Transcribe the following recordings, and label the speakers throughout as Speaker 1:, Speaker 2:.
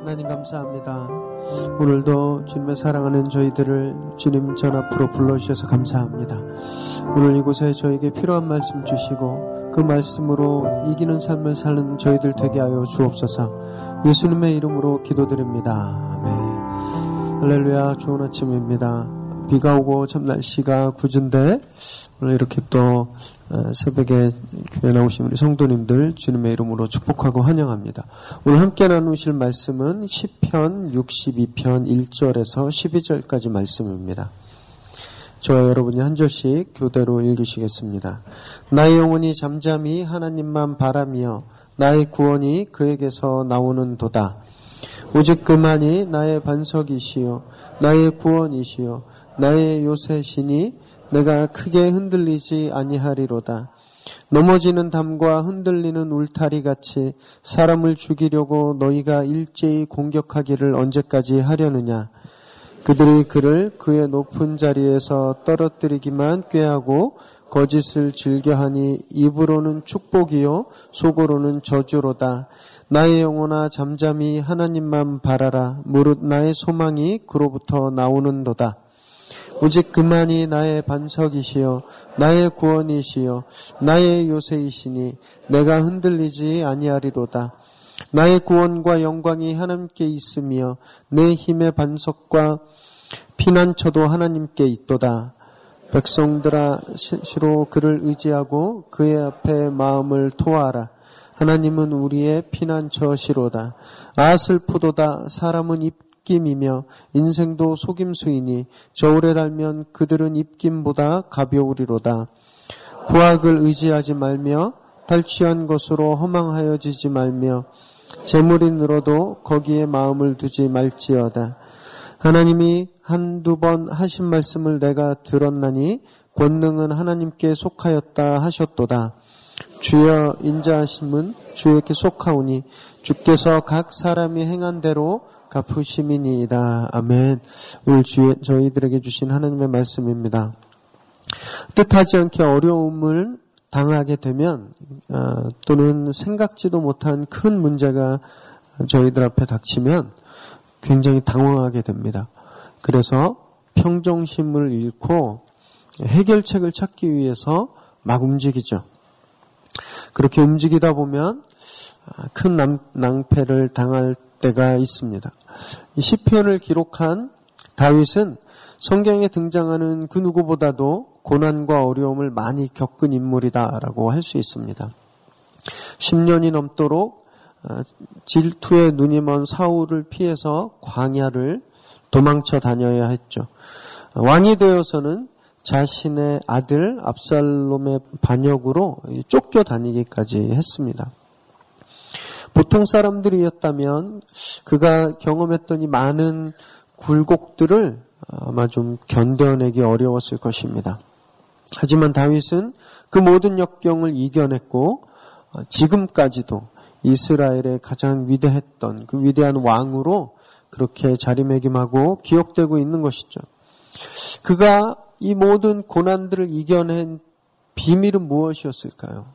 Speaker 1: 하나님 감사합니다. 오늘도 주님의 사랑하는 저희들을 주님 전 앞으로 불러주셔서 감사합니다. 오늘 이곳에 저에게 필요한 말씀 주시고 그 말씀으로 이기는 삶을 사는 저희들 되게 하여 주옵소서 예수님의 이름으로 기도드립니다. 아멘. 할렐루야 좋은 아침입니다. 비가 오고 참 날씨가 궂은데 오늘 이렇게 또 어, 새벽에 교회 나오신 우리 성도님들 주님의 이름으로 축복하고 환영합니다. 오늘 함께 나누실 말씀은 10편 62편 1절에서 12절까지 말씀입니다. 저와 여러분이 한 절씩 교대로 읽으시겠습니다. 나의 영혼이 잠잠히 하나님만 바라며 나의 구원이 그에게서 나오는 도다. 오직 그만이 나의 반석이시요 나의 구원이시요 나의 요새시니 내가 크게 흔들리지 아니하리로다. 넘어지는 담과 흔들리는 울타리 같이 사람을 죽이려고 너희가 일제히 공격하기를 언제까지 하려느냐. 그들이 그를 그의 높은 자리에서 떨어뜨리기만 꾀하고 거짓을 즐겨하니 입으로는 축복이요 속으로는 저주로다. 나의 영혼아 잠잠히 하나님만 바라라. 무릇 나의 소망이 그로부터 나오는도다. 오직 그만이 나의 반석이시요 나의 구원이시요 나의 요새이시니 내가 흔들리지 아니하리로다. 나의 구원과 영광이 하나님께 있으며 내 힘의 반석과 피난처도 하나님께 있도다. 백성들아 시로 그를 의지하고 그의 앞에 마음을 토하라. 하나님은 우리의 피난처시로다. 아 슬프도다. 사람은 입 입김이며 인생도 속임수이니 저울에 달면 그들은 입김보다 가벼우리로다. 구악을 의지하지 말며 탈취한 것으로 허망하여지지 말며 재물이 늘어도 거기에 마음을 두지 말지어다. 하나님이 한두 번 하신 말씀을 내가 들었나니 권능은 하나님께 속하였다 하셨도다. 주여 인자하심은 주에게 속하오니 주께서 각 사람이 행한 대로 갚으심이니이다. 아멘. 오늘 주 저희들에게 주신 하나님의 말씀입니다. 뜻하지 않게 어려움을 당하게 되면 어, 또는 생각지도 못한 큰 문제가 저희들 앞에 닥치면 굉장히 당황하게 됩니다. 그래서 평정심을 잃고 해결책을 찾기 위해서 막 움직이죠. 그렇게 움직이다 보면 큰 낭패를 당할 때가 있습니다. 이 시편을 기록한 다윗은 성경에 등장하는 그 누구보다도 고난과 어려움을 많이 겪은 인물이다라고 할 수 있습니다. 10년이 넘도록 어, 질투에 눈이 먼 사울을 피해서 광야를 도망쳐 다녀야 했죠. 왕이 되어서는 자신의 아들 압살롬의 반역으로 쫓겨 다니기까지 했습니다. 보통 사람들이었다면 그가 경험했던 이 많은 굴곡들을 아마 좀 견뎌내기 어려웠을 것입니다. 하지만 다윗은 그 모든 역경을 이겨냈고 지금까지도 이스라엘의 가장 위대했던 그 위대한 왕으로 그렇게 자리매김하고 기억되고 있는 것이죠. 그가 이 모든 고난들을 이겨낸 비밀은 무엇이었을까요?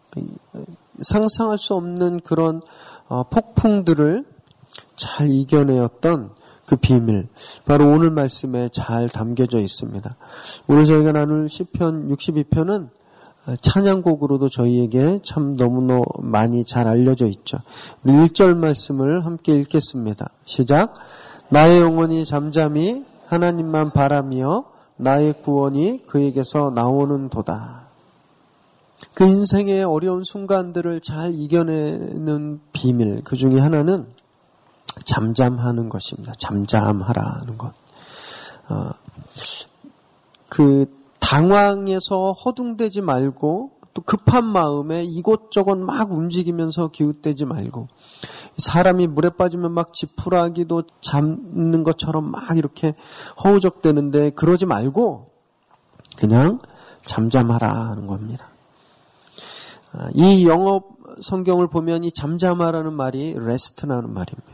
Speaker 1: 상상할 수 없는 그런 어, 폭풍들을 잘 이겨내었던 그 비밀 바로 오늘 말씀에 잘 담겨져 있습니다. 오늘 저희가 나눌 시편 62편은 찬양곡으로도 저희에게 참 너무나 많이 잘 알려져 있죠. 우리 1절 말씀을 함께 읽겠습니다. 시작. 나의 영혼이 잠잠히 하나님만 바라며 나의 구원이 그에게서 나오는 도다. 그 인생의 어려운 순간들을 잘 이겨내는 비밀, 그 중에 하나는 잠잠하는 것입니다. 잠잠하라는 것. 어, 그 당황해서 허둥대지 말고 또 급한 마음에 이곳저곳 막 움직이면서 기웃대지 말고 사람이 물에 빠지면 막 지푸라기도 잡는 것처럼 막 이렇게 허우적대는데 그러지 말고 그냥 잠잠하라 하는 겁니다. 아, 이 영어 성경을 보면 이 잠잠하라는 말이 rest라는 말입니다.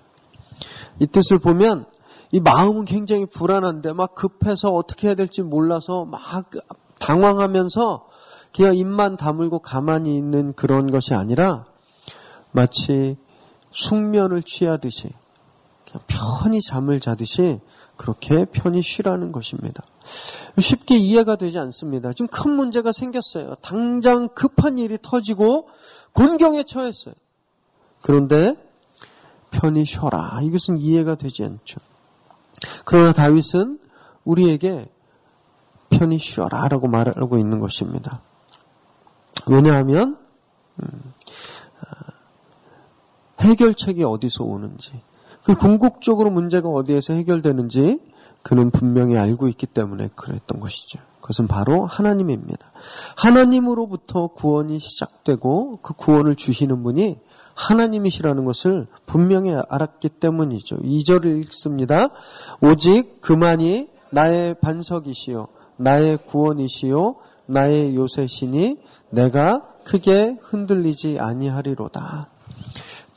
Speaker 1: 이 뜻을 보면 이 마음은 굉장히 불안한데 막 급해서 어떻게 해야 될지 몰라서 막 당황하면서 그냥 입만 다물고 가만히 있는 그런 것이 아니라 마치 숙면을 취하듯이 편히 잠을 자듯이 그렇게 편히 쉬라는 것입니다. 쉽게 이해가 되지 않습니다. 지금 큰 문제가 생겼어요. 당장 급한 일이 터지고 곤경에 처했어요. 그런데 편히 쉬어라. 이것은 이해가 되지 않죠. 그러나 다윗은 우리에게 편히 쉬어라 라고 말하고 있는 것입니다. 왜냐하면 음, 아, 해결책이 어디서 오는지 그 궁극적으로 문제가 어디에서 해결되는지 그는 분명히 알고 있기 때문에 그랬던 것이죠. 그것은 바로 하나님입니다. 하나님으로부터 구원이 시작되고 그 구원을 주시는 분이 하나님이시라는 것을 분명히 알았기 때문이죠. 2절을 읽습니다. 오직 그만이 나의 반석이시요 나의 구원이시요 나의 요새시니 내가 크게 흔들리지 아니하리로다.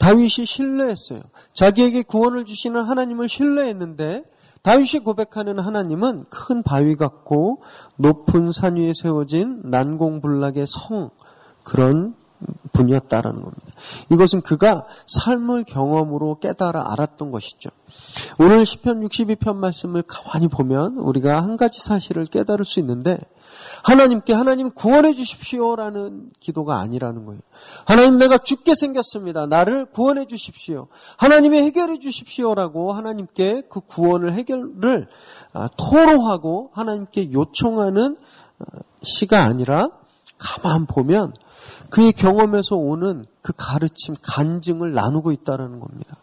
Speaker 1: 다윗이 신뢰했어요. 자기에게 구원을 주시는 하나님을 신뢰했는데 다윗이 고백하는 하나님은 큰 바위 같고 높은 산 위에 세워진 난공불락의 성 그런 분이었다라는 겁니다. 이것은 그가 삶을 경험으로 깨달아 알았던 것이죠. 오늘 시편 62편 말씀을 가만히 보면 우리가 한 가지 사실을 깨달을 수 있는데 하나님께 하나님 구원해 주십시오라는 기도가 아니라는 거예요. 하나님 내가 죽게 생겼습니다. 나를 구원해 주십시오. 하나님이 해결해 주십시오라고 하나님께 그 구원을 해결을 아, 토로하고 하나님께 요청하는 아, 시가 아니라 가만 보면 그의 경험에서 오는 그 가르침, 간증을 나누고 있다는 겁니다.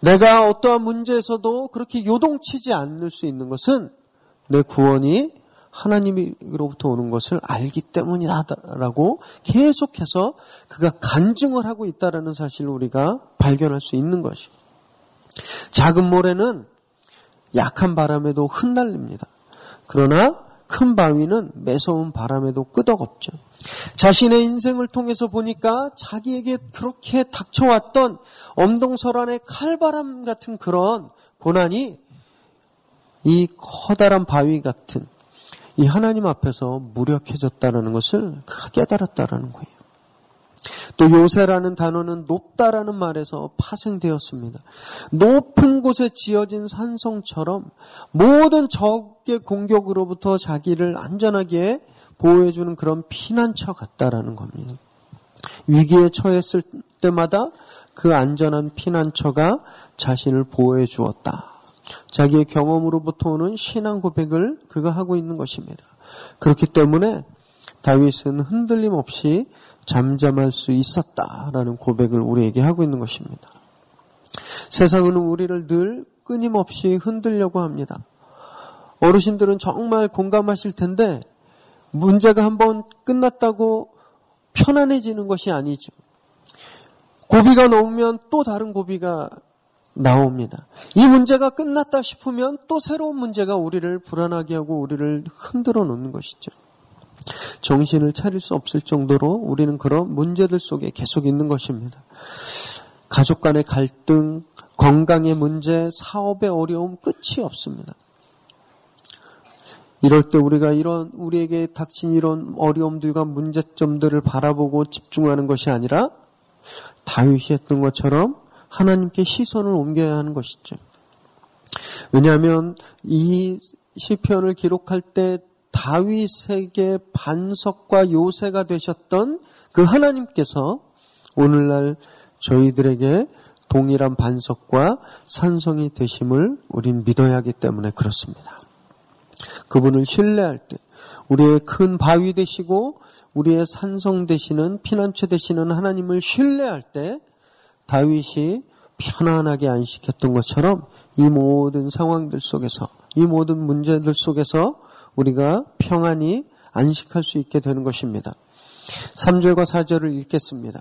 Speaker 1: 내가 어떠한 문제에서도 그렇게 요동치지 않을 수 있는 것은 내 구원이 하나님으로부터 오는 것을 알기 때문이다라고 계속해서 그가 간증을 하고 있다라는 사실을 우리가 발견할 수 있는 것이. 작은 모래는 약한 바람에도 흩날립니다. 그러나 큰 바위는 매서운 바람에도 끄덕없죠. 자신의 인생을 통해서 보니까 자기에게 그렇게 닥쳐왔던 엄동설안의 칼바람 같은 그런 고난이 이 커다란 바위 같은 이 하나님 앞에서 무력해졌다는 것을 깨달았다라는 거예요. 또 요새라는 단어는 높다라는 말에서 파생되었습니다. 높은 곳에 지어진 산성처럼 모든 적의 공격으로부터 자기를 안전하게 보호해주는 그런 피난처 같다라는 겁니다. 위기에 처했을 때마다 그 안전한 피난처가 자신을 보호해 주었다. 자기의 경험으로부터 오는 신앙 고백을 그가 하고 있는 것입니다. 그렇기 때문에 다윗은 흔들림 없이 잠잠할 수 있었다라는 고백을 우리에게 하고 있는 것입니다. 세상은 우리를 늘 끊임없이 흔들려고 합니다. 어르신들은 정말 공감하실 텐데 문제가 한번 끝났다고 편안해지는 것이 아니죠. 고비가 넘으면 또 다른 고비가 나옵니다. 이 문제가 끝났다 싶으면 또 새로운 문제가 우리를 불안하게 하고 우리를 흔들어 놓는 것이죠. 정신을 차릴 수 없을 정도로 우리는 그런 문제들 속에 계속 있는 것입니다. 가족 간의 갈등, 건강의 문제, 사업의 어려움 끝이 없습니다. 이럴 때 우리가 이런 우리에게 닥친 이런 어려움들과 문제점들을 바라보고 집중하는 것이 아니라 다윗이 했던 것처럼 하나님께 시선을 옮겨야 하는 것이죠. 왜냐하면 이 시편을 기록할 때 다윗에게 반석과 요새가 되셨던 그 하나님께서 오늘날 저희들에게 동일한 반석과 산성이 되심을 우린 믿어야 하기 때문에 그렇습니다. 그분을 신뢰할 때 우리의 큰 바위 되시고 우리의 산성 되시는 피난처 되시는 하나님을 신뢰할 때 다윗이 편안하게 안식했던 것처럼 이 모든 상황들 속에서 이 모든 문제들 속에서 우리가 평안히 안식할 수 있게 되는 것입니다. 3절과 4절을 읽겠습니다.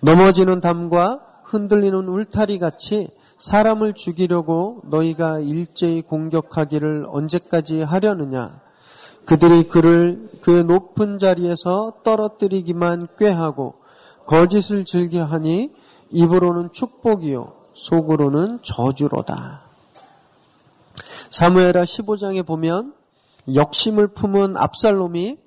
Speaker 1: 넘어지는 담과 흔들리는 울타리 같이 사람을 죽이려고 너희가 일제히 공격하기를 언제까지 하려느냐? 그들이 그를 그 높은 자리에서 떨어뜨리기만 꾀하고 거짓을 즐겨하니 입으로는 축복이요 속으로는 저주로다. 사무엘하 15장에 보면 역심을 품은 압살롬이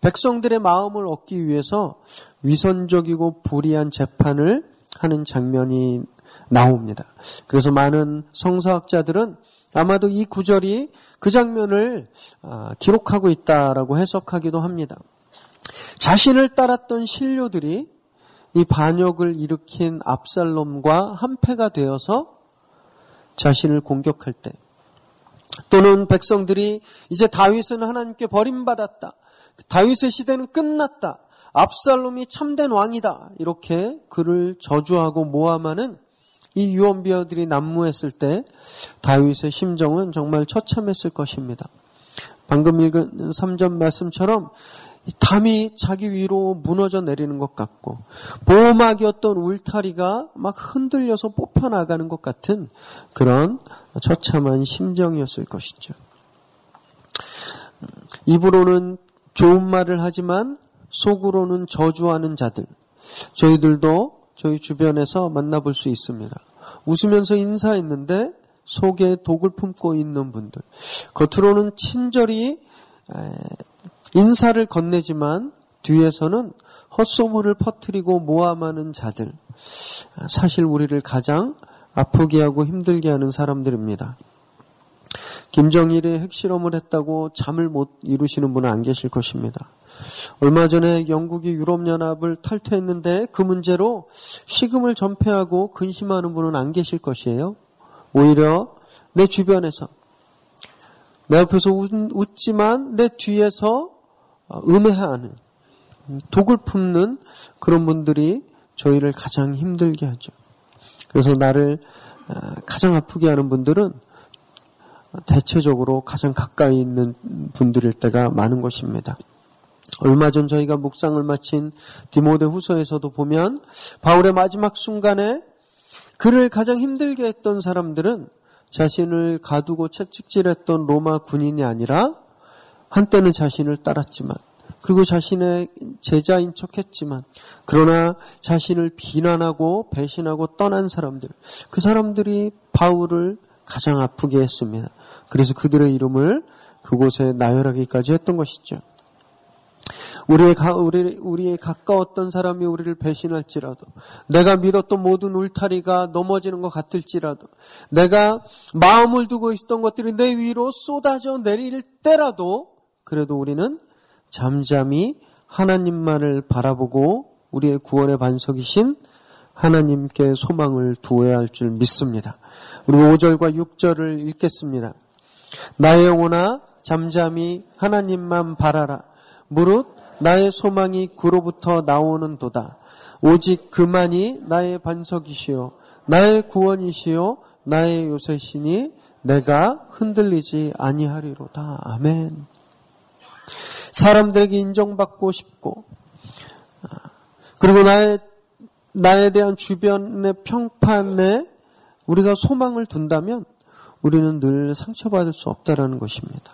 Speaker 1: 백성들의 마음을 얻기 위해서 위선적이고 불의한 재판을 하는 장면이 나옵니다. 그래서 많은 성서학자들은 아마도 이 구절이 그 장면을 아, 기록하고 있다라고 해석하기도 합니다. 자신을 따랐던 신료들이 이 반역을 일으킨 압살롬과 한패가 되어서 자신을 공격할 때 또는 백성들이 이제 다윗은 하나님께 버림받았다. 다윗의 시대는 끝났다. 압살롬이 참된 왕이다. 이렇게 그를 저주하고 모함하는 이 유언비어들이 난무했을 때 다윗의 심정은 정말 처참했을 것입니다. 방금 읽은 3전 말씀처럼 담이 자기 위로 무너져 내리는 것 같고 보호막이었던 울타리가 막 흔들려서 뽑혀 나가는 것 같은 그런 처참한 심정이었을 것이죠. 입으로는 좋은 말을 하지만 속으로는 저주하는 자들 저희들도 저희 주변에서 만나볼 수 있습니다. 웃으면서 인사했는데 속에 독을 품고 있는 분들 겉으로는 친절히 인사를 건네지만 뒤에서는 헛소문을 퍼뜨리고 모함하는 자들. 사실 우리를 가장 아프게 하고 힘들게 하는 사람들입니다. 김정일이 핵실험을 했다고 잠을 못 이루시는 분은 안 계실 것입니다. 얼마 전에 영국이 유럽연합을 탈퇴했는데 그 문제로 식음을 전폐하고 근심하는 분은 안 계실 것이에요. 오히려 내 주변에서 내 앞에서 웃, 지만내 뒤에서 어, 음해하는 독을 품는 그런 분들이 저희를 가장 힘들게 하죠. 그래서 나를 어, 가장 아프게 하는 분들은 대체적으로 가장 가까이 있는 분들일 때가 많은 것입니다. 얼마 전 저희가 묵상을 마친 디모데 후서에서도 보면 바울의 마지막 순간에 그를 가장 힘들게 했던 사람들은 자신을 가두고 채찍질했던 로마 군인이 아니라 한때는 자신을 따랐지만 그리고 자신의 제자인 척했지만 그러나 자신을 비난하고 배신하고 떠난 사람들 그 사람들이 바울을 가장 아프게 했습니다. 그래서 그들의 이름을 그곳에 나열하기까지 했던 것이죠. 우리의, 가, 우리, 우리의 가까웠던 사람이 우리를 배신할지라도, 내가 믿었던 모든 울타리가 넘어지는 것 같을지라도, 내가 마음을 두고 있었던 것들이 내 위로 쏟아져 내릴 때라도, 그래도 우리는 잠잠히 하나님만을 바라보고 우리의 구원의 반석이신 하나님께 소망을 두어야 할 줄 믿습니다. 그리고 5절과 6절을 읽겠습니다. 나의 영혼아 잠잠히 하나님만 바라라. 무릇 나의 소망이 그로부터 나오는 도다. 오직 그만이 나의 반석이시요 나의 구원이시요 나의 요새시니 내가 흔들리지 아니하리로다. 아멘. 사람들에게 인정받고 싶고 그리고 나의 나에 대한 주변의 평판에 우리가 소망을 둔다면 우리는 늘 상처받을 수 없다라는 것입니다.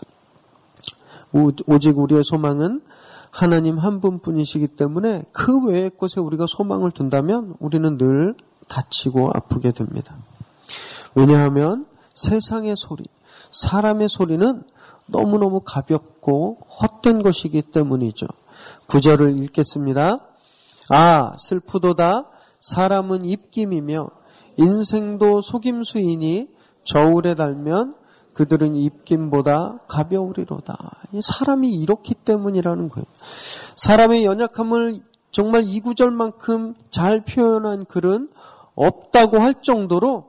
Speaker 1: 오직 우리의 소망은 하나님 한 분뿐이시기 때문에 그 외의 곳에 우리가 소망을 둔다면 우리는 늘 다치고 아프게 됩니다. 왜냐하면 세상의 소리, 사람의 소리는 너무너무 가볍고 헛된 것이기 때문이죠. 구절을 읽겠습니다. 아, 슬프도다. 사람은 입김이며 인생도 속임수이니 저울에 달면 그들은 입김보다 가벼우리로다. 사람이 이렇기 때문이라는 거예요. 사람의 연약함을 정말 이 구절만큼 잘 표현한 글은 없다고 할 정도로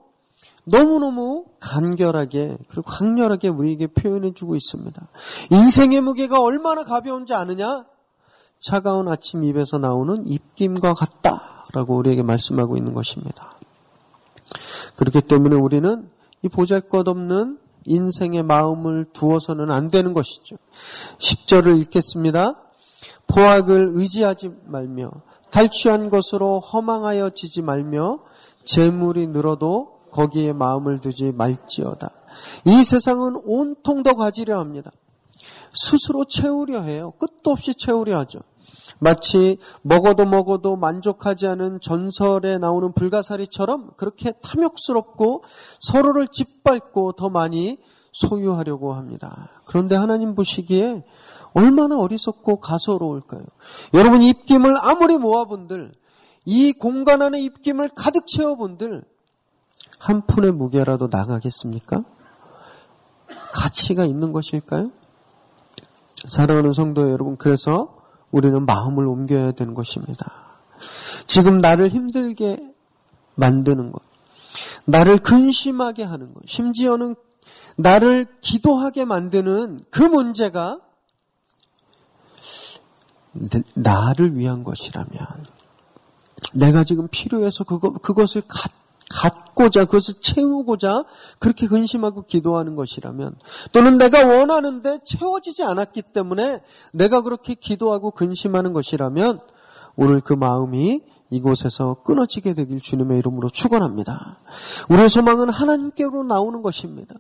Speaker 1: 너무너무 간결하게 그리고 강렬하게 우리에게 표현해 주고 있습니다. 인생의 무게가 얼마나 가벼운지 아느냐? 차가운 아침 입에서 나오는 입김과 같다라고 우리에게 말씀하고 있는 것입니다. 그렇기 때문에 우리는 이 보잘것없는 인생의 마음을 두어서는 안 되는 것이죠. 10절을 읽겠습니다. 포악을 의지하지 말며 탈취한 것으로 허망하여 지지 말며 재물이 늘어도 거기에 마음을 두지 말지어다. 이 세상은 온통 더 가지려 합니다. 스스로 채우려 해요. 끝도 없이 채우려 하죠. 마치 먹어도 먹어도 만족하지 않은 전설에 나오는 불가사리처럼 그렇게 탐욕스럽고 서로를 짓밟고 더 많이 소유하려고 합니다. 그런데 하나님 보시기에 얼마나 어리석고 가소로울까요? 여러분 입김을 아무리 모아본들 이 공간 안에 입김을 가득 채워본들 한 푼의 무게라도 나가겠습니까? 가치가 있는 것일까요? 사랑하는 성도 여러분, 그래서 우리는 마음을 옮겨야 되는 것입니다. 지금 나를 힘들게 만드는 것, 나를 근심하게 하는 것, 심지어는 나를 기도하게 만드는 그 문제가 나를 위한 것이라면, 내가 지금 필요해서 그것을 갖, 갖고자, 그것을 채우고자 그렇게 근심하고 기도하는 것이라면, 또는 내가 원하는데 채워지지 않았기 때문에 내가 그렇게 기도하고 근심하는 것이라면, 오늘 그 마음이 이곳에서 끊어지게 되길 주님의 이름으로 축원합니다. 우리의 소망은 하나님께로 나오는 것입니다.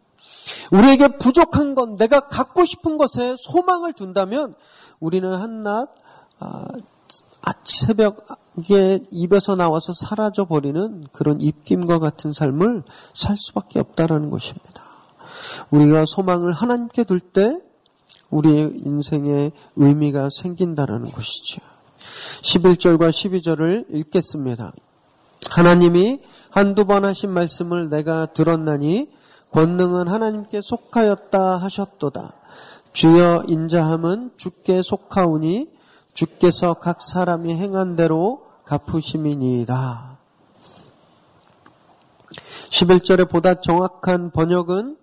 Speaker 1: 우리에게 부족한 건 내가 갖고 싶은 것에 소망을 둔다면 우리는 한낮 아, 새벽에 입에서 나와서 사라져 버리는 그런 입김과 같은 삶을 살 수밖에 없다라는 것입니다. 우리가 소망을 하나님께 둘 때 우리의 인생에 의미가 생긴다라는 것이죠. 11절과 12절을 읽겠습니다. 하나님이 한두 번 하신 말씀을 내가 들었나니 권능은 하나님께 속하였다 하셨도다. 주여 인자함은 주께 속하오니 주께서 각 사람이 행한 대로 갚으심이니이다. 11절에 보다 정확한 번역은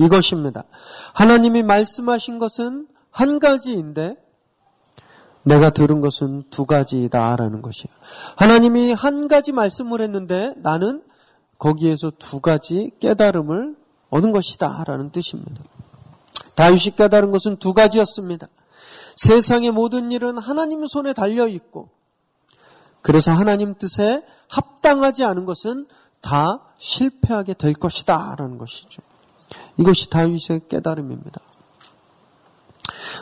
Speaker 1: 이것입니다. 하나님이 말씀하신 것은 한 가지인데 내가 들은 것은 두 가지다라는 것이에요. 하나님이 한 가지 말씀을 했는데 나는 거기에서 두 가지 깨달음을 얻은 것이다라는 뜻입니다. 다윗이 깨달은 것은 두 가지였습니다. 세상의 모든 일은 하나님 손에 달려 있고 그래서 하나님 뜻에 합당하지 않은 것은 다 실패하게 될 것이다 라는 것이죠. 이것이 다윗의 깨달음입니다.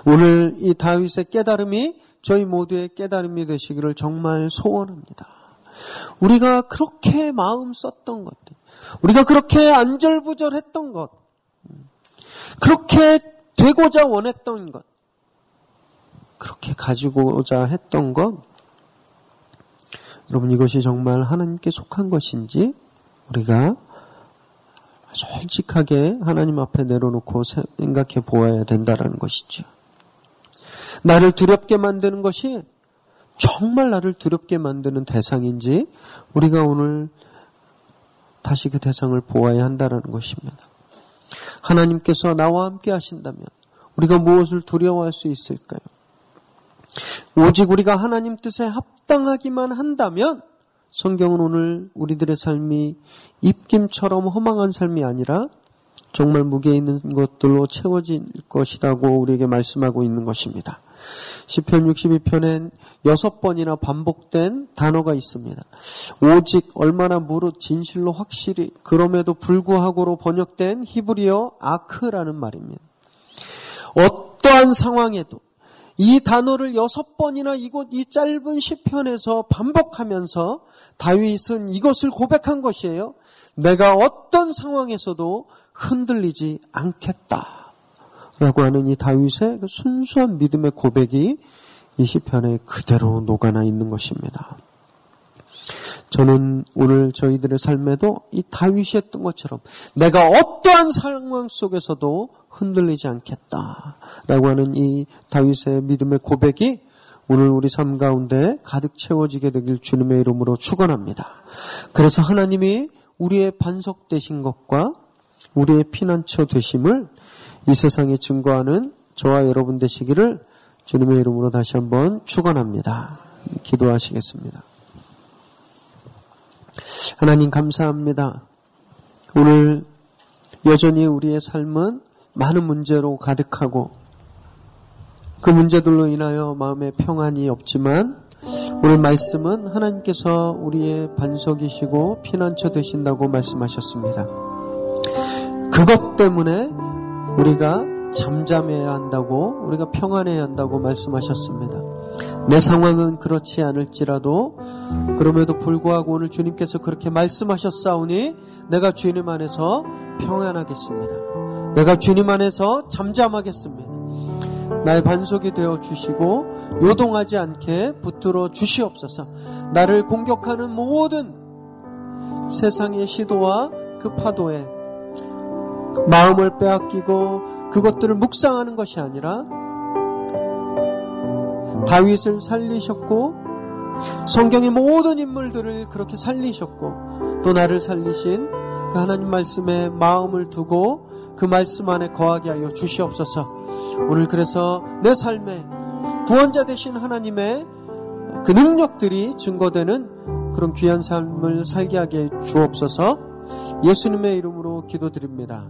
Speaker 1: 오늘 이 다윗의 깨달음이 저희 모두의 깨달음이 되시기를 정말 소원합니다. 우리가 그렇게 마음 썼던 것들, 우리가 그렇게 안절부절했던 것, 그렇게 되고자 원했던 것, 그렇게 가지고자 했던 것, 여러분 이것이 정말 하나님께 속한 것인지 우리가 솔직하게 하나님 앞에 내려놓고 생각해 보아야 된다라는 것이죠. 나를 두렵게 만드는 것이 정말 나를 두렵게 만드는 대상인지 우리가 오늘 다시 그 대상을 보아야 한다는 것입니다. 하나님께서 나와 함께 하신다면 우리가 무엇을 두려워할 수 있을까요? 오직 우리가 하나님 뜻에 합당하기만 한다면 성경은 오늘 우리들의 삶이 입김처럼 허망한 삶이 아니라 정말 무게 있는 것들로 채워질 것이라고 우리에게 말씀하고 있는 것입니다. 시편 62편엔 여섯 번이나 반복된 단어가 있습니다. 오직 얼마나 무릇 진실로 확실히 그럼에도 불구하고로 번역된 히브리어 아크라는 말입니다. 어떠한 상황에도 이 단어를 여섯 번이나 이곳 이 짧은 시편에서 반복하면서 다윗은 이것을 고백한 것이에요. 내가 어떤 상황에서도 흔들리지 않겠다. 라고 하는 이 다윗의 그 순수한 믿음의 고백이 이 시편에 그대로 녹아나 있는 것입니다. 저는 오늘 저희들의 삶에도 이 다윗이 했던 것처럼 내가 어떠한 상황 속에서도 흔들리지 않겠다라고 하는 이 다윗의 믿음의 고백이 오늘 우리 삶 가운데 가득 채워지게 되길 주님의 이름으로 축원합니다. 그래서 하나님이 우리의 반석 되신 것과 우리의 피난처 되심을 이 세상에 증거하는 저와 여러분 되시기를 주님의 이름으로 다시 한번 축원합니다. 기도하시겠습니다. 하나님 감사합니다. 오늘 여전히 우리의 삶은 많은 문제로 가득하고 그 문제들로 인하여 마음에 평안이 없지만 오늘 말씀은 하나님께서 우리의 반석이시고 피난처 되신다고 말씀하셨습니다. 그것 때문에 우리가 잠잠해야 한다고, 우리가 평안해야 한다고 말씀하셨습니다. 내 상황은 그렇지 않을지라도, 그럼에도 불구하고 오늘 주님께서 그렇게 말씀하셨사오니, 내가 주님 안에서 평안하겠습니다. 내가 주님 안에서 잠잠하겠습니다. 나의 반석이 되어 주시고, 요동하지 않게 붙들어 주시옵소서. 나를 공격하는 모든 세상의 시도와 그 파도에 마음을 빼앗기고 그것들을 묵상하는 것이 아니라 다윗을 살리셨고 성경의 모든 인물들을 그렇게 살리셨고 또 나를 살리신 그 하나님 말씀에 마음을 두고 그 말씀 안에 거하게 하여 주시옵소서. 오늘 그래서 내 삶에 구원자 되신 하나님의 그 능력들이 증거되는 그런 귀한 삶을 살게 하게 주옵소서. 예수님의 이름으로 기도드립니다.